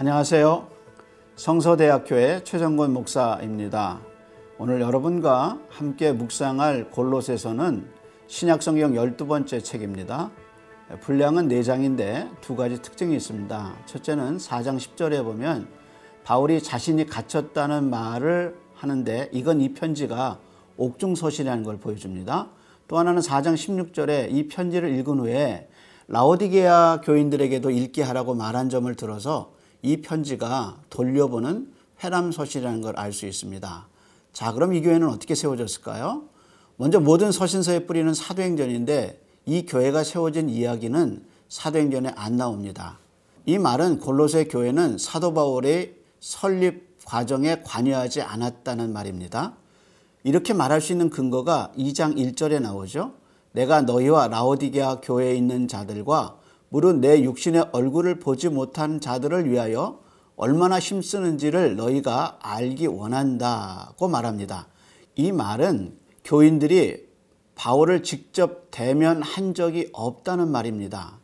안녕하세요. 성서대학교의 최정권 목사입니다. 오늘 여러분과 함께 묵상할 골로새서는 신약성경 12번째 책입니다. 분량은 4장인데 두 가지 특징이 있습니다. 첫째는 4장 10절에 보면 바울이 자신이 갇혔다는 말을 하는데 이건 이 편지가 옥중서신이라는 걸 보여줍니다. 또 하나는 4장 16절에 이 편지를 읽은 후에 라오디게아 교인들에게도 읽게 하라고 말한 점을 들어서 이 편지가 돌려보는 회람서신이라는 걸 알 수 있습니다. 자, 그럼 이 교회는 어떻게 세워졌을까요? 먼저 모든 서신서의 뿌리는 사도행전인데 이 교회가 세워진 이야기는 사도행전에 안 나옵니다. 이 말은 골로새 교회는 사도 바울의 설립 과정에 관여하지 않았다는 말입니다. 이렇게 말할 수 있는 근거가 2장 1절에 나오죠. 내가 너희와 라오디게아 교회에 있는 자들과 무릇 내 육신의 얼굴을 보지 못한 자들을 위하여 얼마나 힘쓰는지를 너희가 알기 원한다고 말합니다. 이 말은 교인들이 바울을 직접 대면한 적이 없다는 말입니다.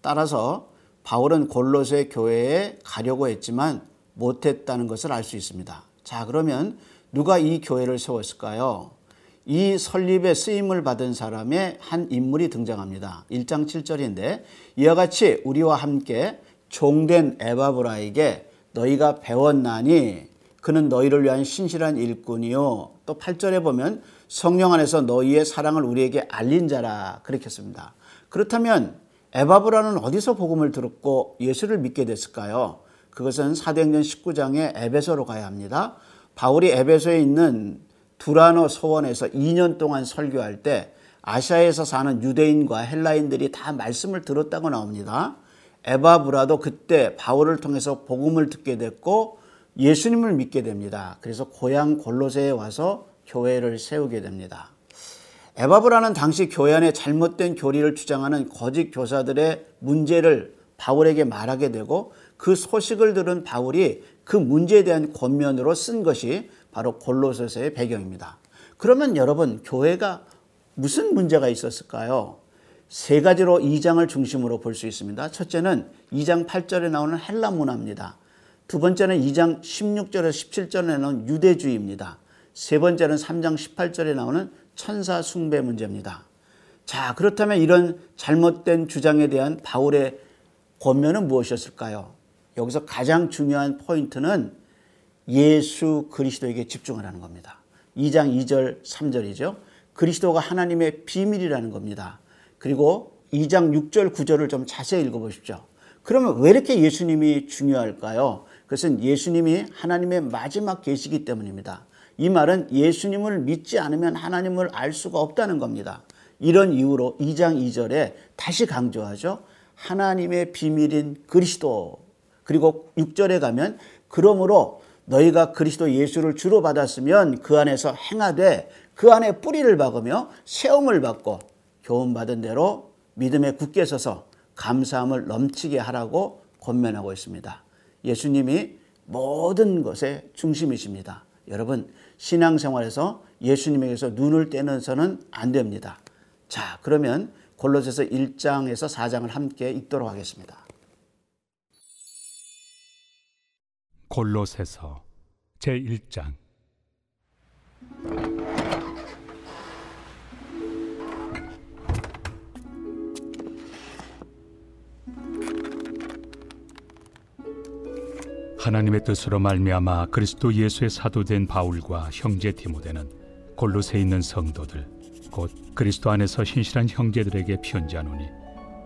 따라서 바울은 골로새 교회에 가려고 했지만 못했다는 것을 알 수 있습니다. 자, 그러면 누가 이 교회를 세웠을까요? 이 설립에 쓰임을 받은 사람의 한 인물이 등장합니다. 1장 7절인데 이와 같이 우리와 함께 종된 에바브라에게 너희가 배웠나니 그는 너희를 위한 신실한 일꾼이요. 또 8절에 보면 성령 안에서 너희의 사랑을 우리에게 알린 자라 그렇게 습니다 그렇다면 에바브라는 어디서 복음을 들었고 예수를 믿게 됐을까요? 그것은 사도행전 19장의 에베소로 가야 합니다. 바울이 에베소에 있는 두라노 소원에서 2년 동안 설교할 때 아시아에서 사는 유대인과 헬라인들이 다 말씀을 들었다고 나옵니다. 에바브라도 그때 바울을 통해서 복음을 듣게 됐고 예수님을 믿게 됩니다. 그래서 고향 골로새에 와서 교회를 세우게 됩니다. 에바브라는 당시 교회 안에 잘못된 교리를 주장하는 거짓 교사들의 문제를 바울에게 말하게 되고 그 소식을 들은 바울이 그 문제에 대한 권면으로 쓴 것이 바로 골로새서의 배경입니다. 그러면 여러분 교회가 무슨 문제가 있었을까요? 세 가지로 2장을 중심으로 볼 수 있습니다. 첫째는 2장 8절에 나오는 헬라 문화입니다. 두 번째는 2장 16절에서 17절에 나오는 유대주의입니다. 세 번째는 3장 18절에 나오는 천사 숭배 문제입니다. 자, 그렇다면 이런 잘못된 주장에 대한 바울의 권면은 무엇이었을까요? 여기서 가장 중요한 포인트는 예수 그리스도에게 집중을 하는 겁니다. 2장 2절 3절이죠. 그리스도가 하나님의 비밀이라는 겁니다. 그리고 2장 6절 9절을 좀 자세히 읽어보십시오. 그러면 왜 이렇게 예수님이 중요할까요? 그것은 예수님이 하나님의 마지막 계시기 때문입니다. 이 말은 예수님을 믿지 않으면 하나님을 알 수가 없다는 겁니다. 이런 이유로 2장 2절에 다시 강조하죠. 하나님의 비밀인 그리스도. 그리고 6절에 가면 그러므로 너희가 그리스도 예수를 주로 받았으면 그 안에서 행하되 그 안에 뿌리를 박으며 세움을 받고 교훈받은 대로 믿음에 굳게 서서 감사함을 넘치게 하라고 권면하고 있습니다. 예수님이 모든 것의 중심이십니다. 여러분 신앙생활에서 예수님에게서 눈을 떼는 서는 안 됩니다. 자 그러면 골로새서 1장에서 4장을 함께 읽도록 하겠습니다. 골로새서 제1장 하나님의 뜻으로 말미암아 그리스도 예수의 사도된 바울과 형제 디모데는 골로새 있는 성도들 곧 그리스도 안에서 신실한 형제들에게 편지하노니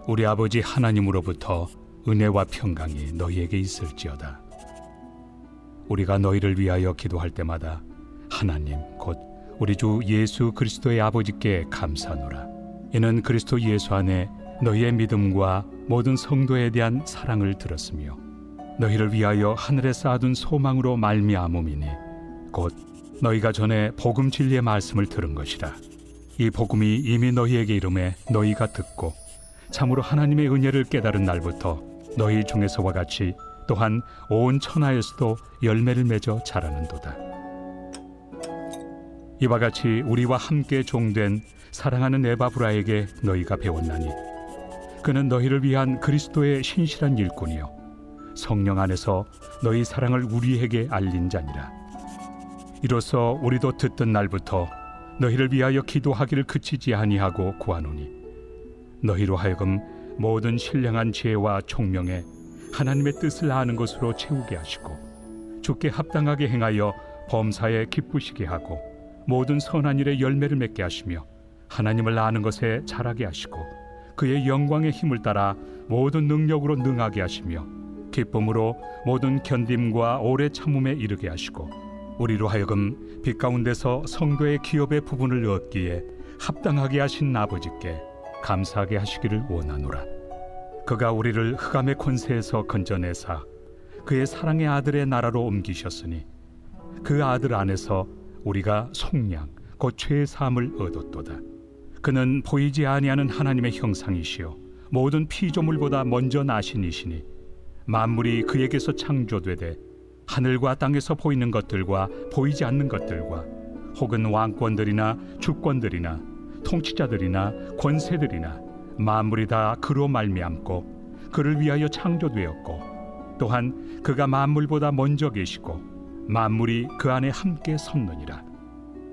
우리 아버지 하나님으로부터 은혜와 평강이 너희에게 있을지어다. 우리가 너희를 위하여 기도할 때마다 하나님 곧 우리 주 예수 그리스도의 아버지께 감사노라. 이는 그리스도 예수 안에 너희의 믿음과 모든 성도에 대한 사랑을 들었으며 너희를 위하여 하늘에 쌓아둔 소망으로 말미암음이니 곧 너희가 전에 복음 진리의 말씀을 들은 것이라 이 복음이 이미 너희에게 이름에 너희가 듣고 참으로 하나님의 은혜를 깨달은 날부터 너희 중에서와 같이 또한 온 천하에서도 열매를 맺어 자라는도다. 이와 같이 우리와 함께 종된 사랑하는 에바브라에게 너희가 배웠나니 그는 너희를 위한 그리스도의 신실한 일꾼이요 성령 안에서 너희 사랑을 우리에게 알린 자니라. 이로써 우리도 듣던 날부터 너희를 위하여 기도하기를 그치지 아니하고 구하노니 너희로 하여금 모든 신령한 지혜와 총명에 하나님의 뜻을 아는 것으로 채우게 하시고 주께 합당하게 행하여 범사에 기쁘시게 하고 모든 선한 일에 열매를 맺게 하시며 하나님을 아는 것에 자라게 하시고 그의 영광의 힘을 따라 모든 능력으로 능하게 하시며 기쁨으로 모든 견딤과 오래 참음에 이르게 하시고 우리로 하여금 빛 가운데서 성도의 기업의 부분을 얻기에 합당하게 하신 아버지께 감사하게 하시기를 원하노라. 그가 우리를 흑암의 권세에서 건져내사 그의 사랑의 아들의 나라로 옮기셨으니 그 아들 안에서 우리가 속량 곧 죄의 사함을 얻었도다. 그는 보이지 아니하는 하나님의 형상이시요 모든 피조물보다 먼저 나신 이시니 만물이 그에게서 창조되되 하늘과 땅에서 보이는 것들과 보이지 않는 것들과 혹은 왕권들이나 주권들이나 통치자들이나 권세들이나 만물이 다 그로 말미암고 그를 위하여 창조되었고 또한 그가 만물보다 먼저 계시고 만물이 그 안에 함께 섰느니라.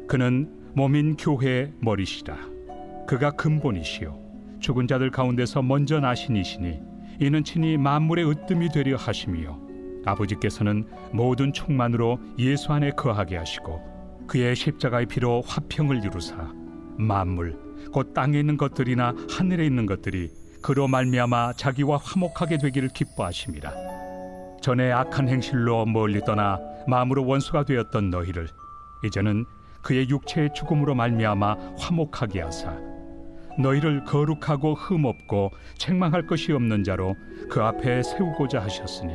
그는 몸인 교회의 머리시라. 그가 근본이시요. 죽은 자들 가운데서 먼저 나신 이시니 이는 친히 만물의 으뜸이 되려 하심이요. 아버지께서는 모든 충만으로 예수 안에 거하게 하시고 그의 십자가의 피로 화평을 이루사 만물 곧 땅에 있는 것들이나 하늘에 있는 것들이 그로 말미암아 자기와 화목하게 되기를 기뻐하심이라 전에 악한 행실로 멀리 떠나 마음으로 원수가 되었던 너희를 이제는 그의 육체의 죽음으로 말미암아 화목하게 하사 너희를 거룩하고 흠없고 책망할 것이 없는 자로 그 앞에 세우고자 하셨으니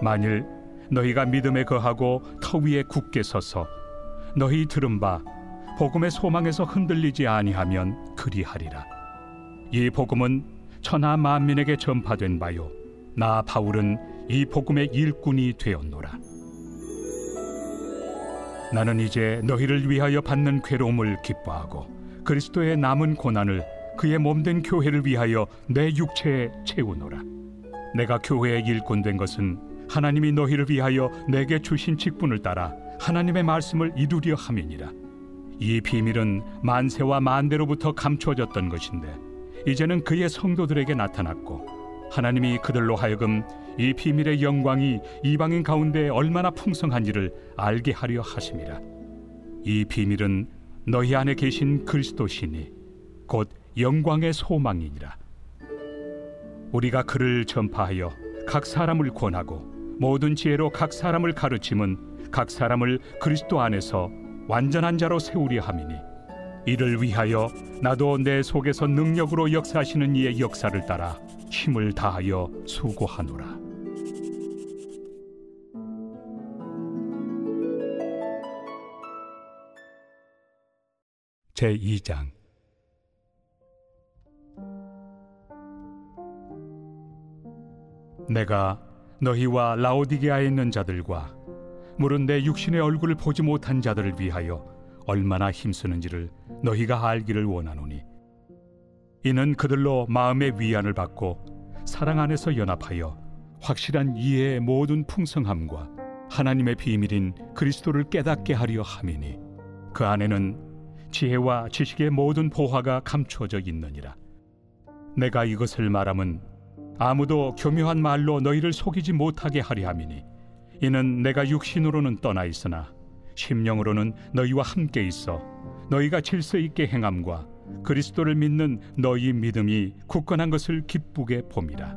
만일 너희가 믿음에 거하고 터 위에 굳게 서서 너희 들은 바 복음의 소망에서 흔들리지 아니하면 그리하리라. 이 복음은 천하 만민에게 전파된 바요. 나 바울은 이 복음의 일꾼이 되었노라. 나는 이제 너희를 위하여 받는 괴로움을 기뻐하고 그리스도의 남은 고난을 그의 몸된 교회를 위하여 내 육체에 채우노라. 내가 교회의 일꾼 된 것은 하나님이 너희를 위하여 내게 주신 직분을 따라 하나님의 말씀을 이루려 함이니라. 이 비밀은 만세와 만대로부터 감추어졌던 것인데 이제는 그의 성도들에게 나타났고 하나님이 그들로 하여금 이 비밀의 영광이 이방인 가운데 얼마나 풍성한지를 알게 하려 하심이라. 이 비밀은 너희 안에 계신 그리스도시니 곧 영광의 소망이니라. 우리가 그를 전파하여 각 사람을 권하고 모든 지혜로 각 사람을 가르침은 각 사람을 그리스도 안에서 완전한 자로 세우려 함이니 이를 위하여 나도 내 속에서 능력으로 역사하시는 이의 역사를 따라 힘을 다하여 수고하노라. 제 2장 내가 너희와 라오디게아에 있는 자들과 물은 내 육신의 얼굴을 보지 못한 자들을 위하여 얼마나 힘쓰는지를 너희가 알기를 원하노니. 이는 그들로 마음의 위안을 받고 사랑 안에서 연합하여 확실한 이해의 모든 풍성함과 하나님의 비밀인 그리스도를 깨닫게 하려 함이니 그 안에는 지혜와 지식의 모든 보화가 감추어져 있느니라. 내가 이것을 말함은 아무도 교묘한 말로 너희를 속이지 못하게 하려 함이니 이는 내가 육신으로는 떠나 있으나 심령으로는 너희와 함께 있어 너희가 질서 있게 행함과 그리스도를 믿는 너희 믿음이 굳건한 것을 기쁘게 봄이라.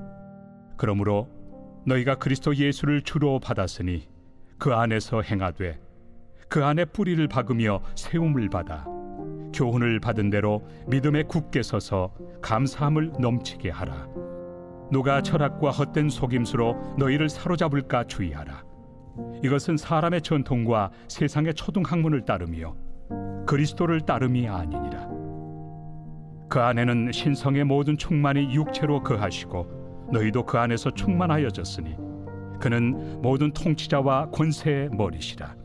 그러므로 너희가 그리스도 예수를 주로 받았으니 그 안에서 행하되 그 안에 뿌리를 박으며 세움을 받아 교훈을 받은 대로 믿음에 굳게 서서 감사함을 넘치게 하라. 누가 철학과 헛된 속임수로 너희를 사로잡을까 주의하라 이것은 사람의 전통과 세상의 초등 학문을 따르며 그리스도를 따름이 아니니라. 그 안에는 신성의 모든 충만이 육체로 거하시고 너희도 그 안에서 충만하여졌으니 그는 모든 통치자와 권세의 머리시라.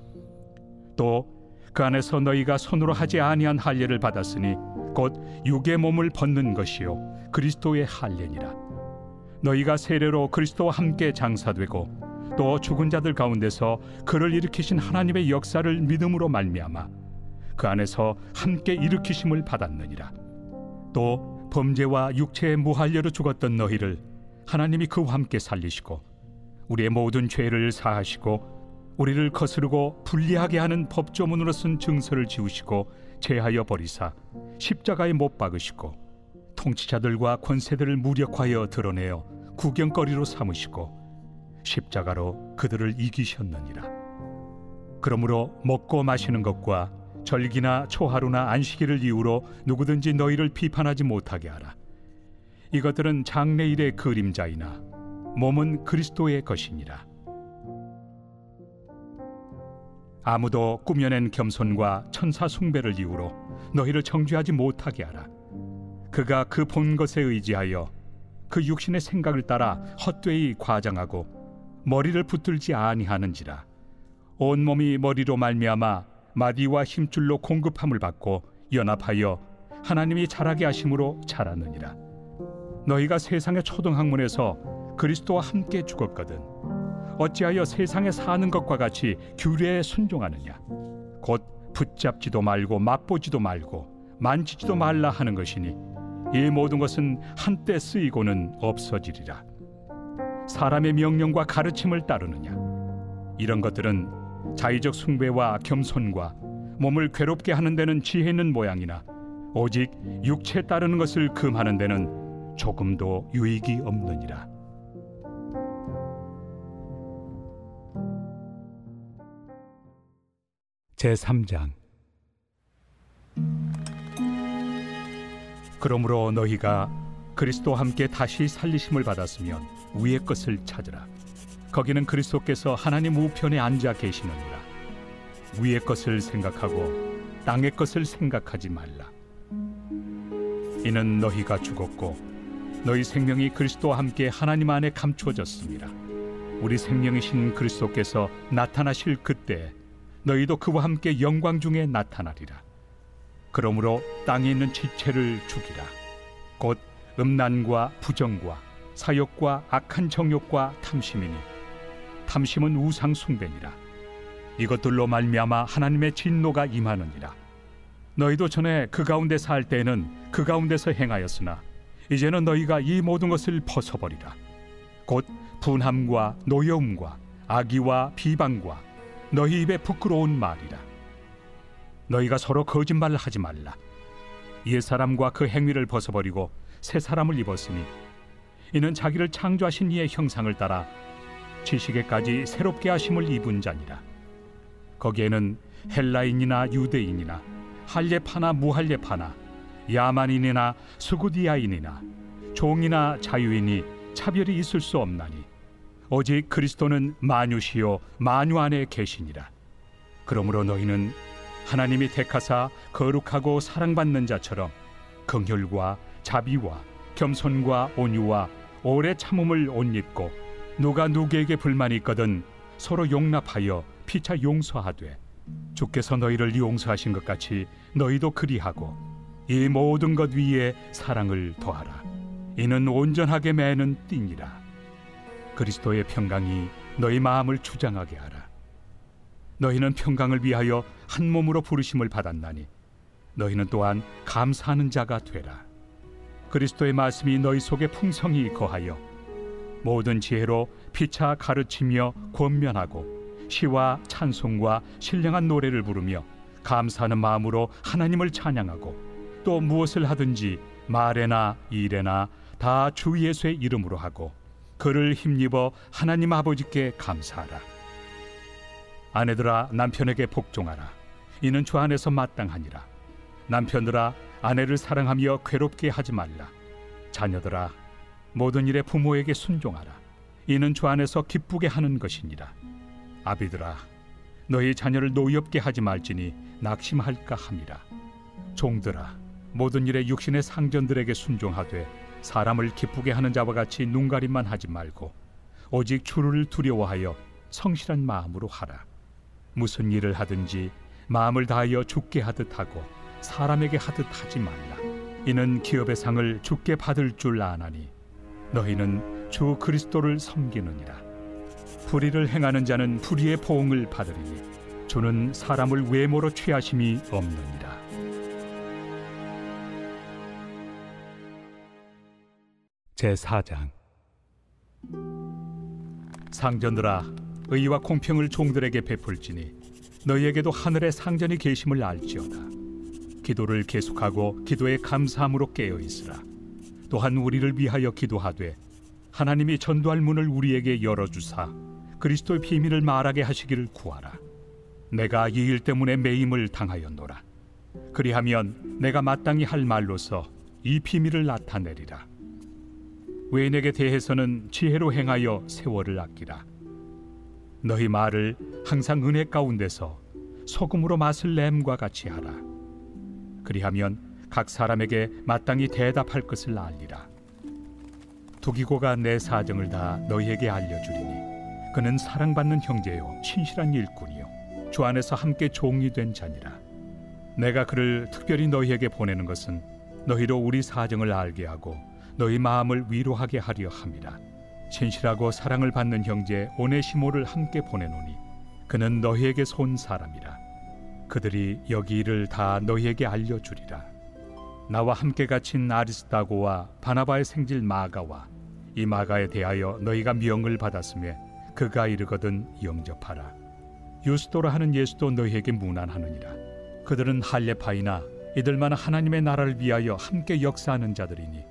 또 그 안에서 너희가 손으로 하지 아니한 할례를 받았으니 곧 육의 몸을 벗는 것이요 그리스도의 할례니라. 너희가 세례로 그리스도와 함께 장사되고 또 죽은 자들 가운데서 그를 일으키신 하나님의 역사를 믿음으로 말미암아 그 안에서 함께 일으키심을 받았느니라. 또 범죄와 육체의 무할례로 죽었던 너희를 하나님이 그와 함께 살리시고 우리의 모든 죄를 사하시고 우리를 거스르고 불리하게 하는 법조문으로 쓴 증서를 지우시고 제하여 버리사 십자가에 못 박으시고 통치자들과 권세들을 무력하여 드러내어 구경거리로 삼으시고 십자가로 그들을 이기셨느니라. 그러므로 먹고 마시는 것과 절기나 초하루나 안식일을 이유로 누구든지 너희를 비판하지 못하게 하라. 이것들은 장래일의 그림자이나 몸은 그리스도의 것이니라. 아무도 꾸며낸 겸손과 천사 숭배를 이유로 너희를 정죄하지 못하게 하라. 그가 그 본 것에 의지하여 그 육신의 생각을 따라 헛되이 과장하고 머리를 붙들지 아니하는지라. 온 몸이 머리로 말미암아 마디와 힘줄로 공급함을 받고 연합하여 하나님이 자라게 하심으로 자라느니라. 너희가 세상의 초등학문에서 그리스도와 함께 죽었거든. 어찌하여 세상에 사는 것과 같이 규례에 순종하느냐 곧 붙잡지도 말고 맛보지도 말고 만지지도 말라 하는 것이니 이 모든 것은 한때 쓰이고는 없어지리라 사람의 명령과 가르침을 따르느냐? 이런 것들은 자의적 숭배와 겸손과 몸을 괴롭게 하는 데는 지혜 있는 모양이나 오직 육체 따르는 것을 금하는 데는 조금도 유익이 없느니라. 제3장. 그러므로 너희가 그리스도와 함께 다시 살리심을 받았으면 위의 것을 찾으라 거기는 그리스도께서 하나님 우편에 앉아 계시느니라 위의 것을 생각하고 땅의 것을 생각하지 말라 이는 너희가 죽었고 너희 생명이 그리스도와 함께 하나님 안에 감추어졌습니다 우리 생명이신 그리스도께서 나타나실 그때 너희도 그와 함께 영광 중에 나타나리라. 그러므로 땅에 있는 지체를 죽이라. 곧 음란과 부정과 사욕과 악한 정욕과 탐심이니 탐심은 우상 숭배니라. 이것들로 말미암아 하나님의 진노가 임하느니라. 너희도 전에 그 가운데 살 때에는 그 가운데서 행하였으나 이제는 너희가 이 모든 것을 벗어버리라. 곧 분함과 노여움과 악의와 비방과 너희 입에 부끄러운 말이라. 너희가 서로 거짓말을 하지 말라. 옛 사람과 그 행위를 벗어버리고 새 사람을 입었으니 이는 자기를 창조하신 이의 형상을 따라 지식에까지 새롭게 하심을 입은 자니라. 거기에는 헬라인이나 유대인이나 할례파나 무할례파나 야만인이나 수구디아인이나 종이나 자유인이 차별이 있을 수 없나니 오직 그리스도는 만유시요 만유 안에 계시니라. 그러므로 너희는 하나님이 택하사 거룩하고 사랑받는 자처럼 긍휼과 자비와 겸손과 온유와 오래 참음을 옷 입고 누가 누구에게 불만이 있거든 서로 용납하여 피차 용서하되 주께서 너희를 용서하신 것 같이 너희도 그리하고 이 모든 것 위에 사랑을 더하라 이는 온전하게 매는 띠니라 그리스도의 평강이 너희 마음을 주장하게 하라. 너희는 평강을 위하여 한 몸으로 부르심을 받았나니 너희는 또한 감사하는 자가 되라. 그리스도의 말씀이 너희 속에 풍성히 거하여 모든 지혜로 피차 가르치며 권면하고 시와 찬송과 신령한 노래를 부르며 감사하는 마음으로 하나님을 찬양하고 또 무엇을 하든지 말에나 일에나 다 주 예수의 이름으로 하고 그를 힘입어 하나님 아버지께 감사하라. 아내들아 남편에게 복종하라. 이는 주 안에서 마땅하니라. 남편들아 아내를 사랑하며 괴롭게 하지 말라. 자녀들아 모든 일에 부모에게 순종하라. 이는 주 안에서 기쁘게 하는 것이니라. 아비들아 너희 자녀를 노엽게 하지 말지니 낙심할까 함이라. 종들아 모든 일에 육신의 상전들에게 순종하되 사람을 기쁘게 하는 자와 같이 눈가림만 하지 말고 오직 주를 두려워하여 성실한 마음으로 하라. 무슨 일을 하든지 마음을 다하여 죽게 하듯 하고 사람에게 하듯 하지 말라. 이는 기업의 상을 죽게 받을 줄 아나니 너희는 주 그리스도를 섬기느니라. 불의를 행하는 자는 불의의 보응을 받으리니 주는 사람을 외모로 취하심이 없느니라. 제 4장 상전들아 의와 공평을 종들에게 베풀지니 너희에게도 하늘의 상전이 계심을 알지어다. 기도를 계속하고 기도에 감사함으로 깨어 있으라. 또한 우리를 위하여 기도하되 하나님이 전도할 문을 우리에게 열어 주사 그리스도의 비밀을 말하게 하시기를 구하라. 내가 이 일 때문에 매임을 당하였노라. 그리하면 내가 마땅히 할 말로서 이 비밀을 나타내리라. 외인에게 대해서는 지혜로 행하여 세월을 아끼라. 너희 말을 항상 은혜 가운데서 소금으로 맛을 냄과 같이 하라. 그리하면 각 사람에게 마땅히 대답할 것을 알리라. 두기고가 내 사정을 다 너희에게 알려주리니 그는 사랑받는 형제요 신실한 일꾼이요 주 안에서 함께 종이 된 자니라. 내가 그를 특별히 너희에게 보내는 것은 너희로 우리 사정을 알게 하고 너희 마음을 위로하게 하려 함이라. 신실하고 사랑을 받는 형제 오네시모를 함께 보내노니 그는 너희에게서 온 사람이라. 그들이 여기 일을 다 너희에게 알려주리라. 나와 함께 갇힌 아리스타고와 바나바의 생질 마가와 이 마가에 대하여 너희가 명을 받았음에 그가 이르거든 영접하라. 유스도라 하는 예수도 너희에게 무난하느니라. 그들은 할례파이나 이들만 하나님의 나라를 위하여 함께 역사하는 자들이니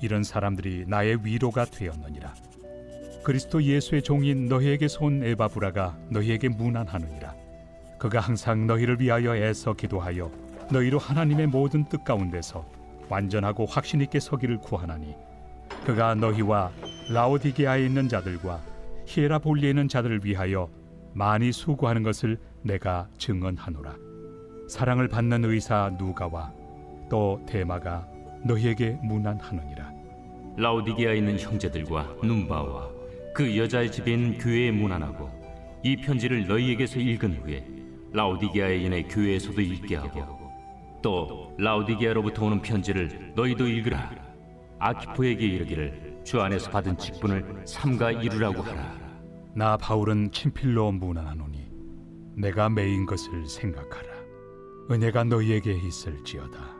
이런 사람들이 나의 위로가 되었느니라. 그리스도 예수의 종인 너희에게서 온 에바브라가 너희에게 무난하느니라. 그가 항상 너희를 위하여 애써 기도하여 너희로 하나님의 모든 뜻 가운데서 완전하고 확신 있게 서기를 구하나니 그가 너희와 라오디게아에 있는 자들과 히에라볼리에 있는 자들을 위하여 많이 수고하는 것을 내가 증언하노라. 사랑을 받는 의사 누가와 또 대마가 너희에게 무난하느니라. 라오디게아에 있는 형제들과 눈바와 그 여자의 집에 있는 교회에 무난하고 이 편지를 너희에게서 읽은 후에 라오디게아에 있는 교회에서도 읽게 하고 또 라오디게아로부터 오는 편지를 너희도 읽으라 아키포에게 이르기를 주 안에서 받은 직분을 삼가 이루라고 하라 나 바울은 친필로 무난하노니 내가 매인 것을 생각하라. 은혜가 너희에게 있을지어다.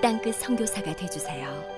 땅끝 선교사가 되주세요.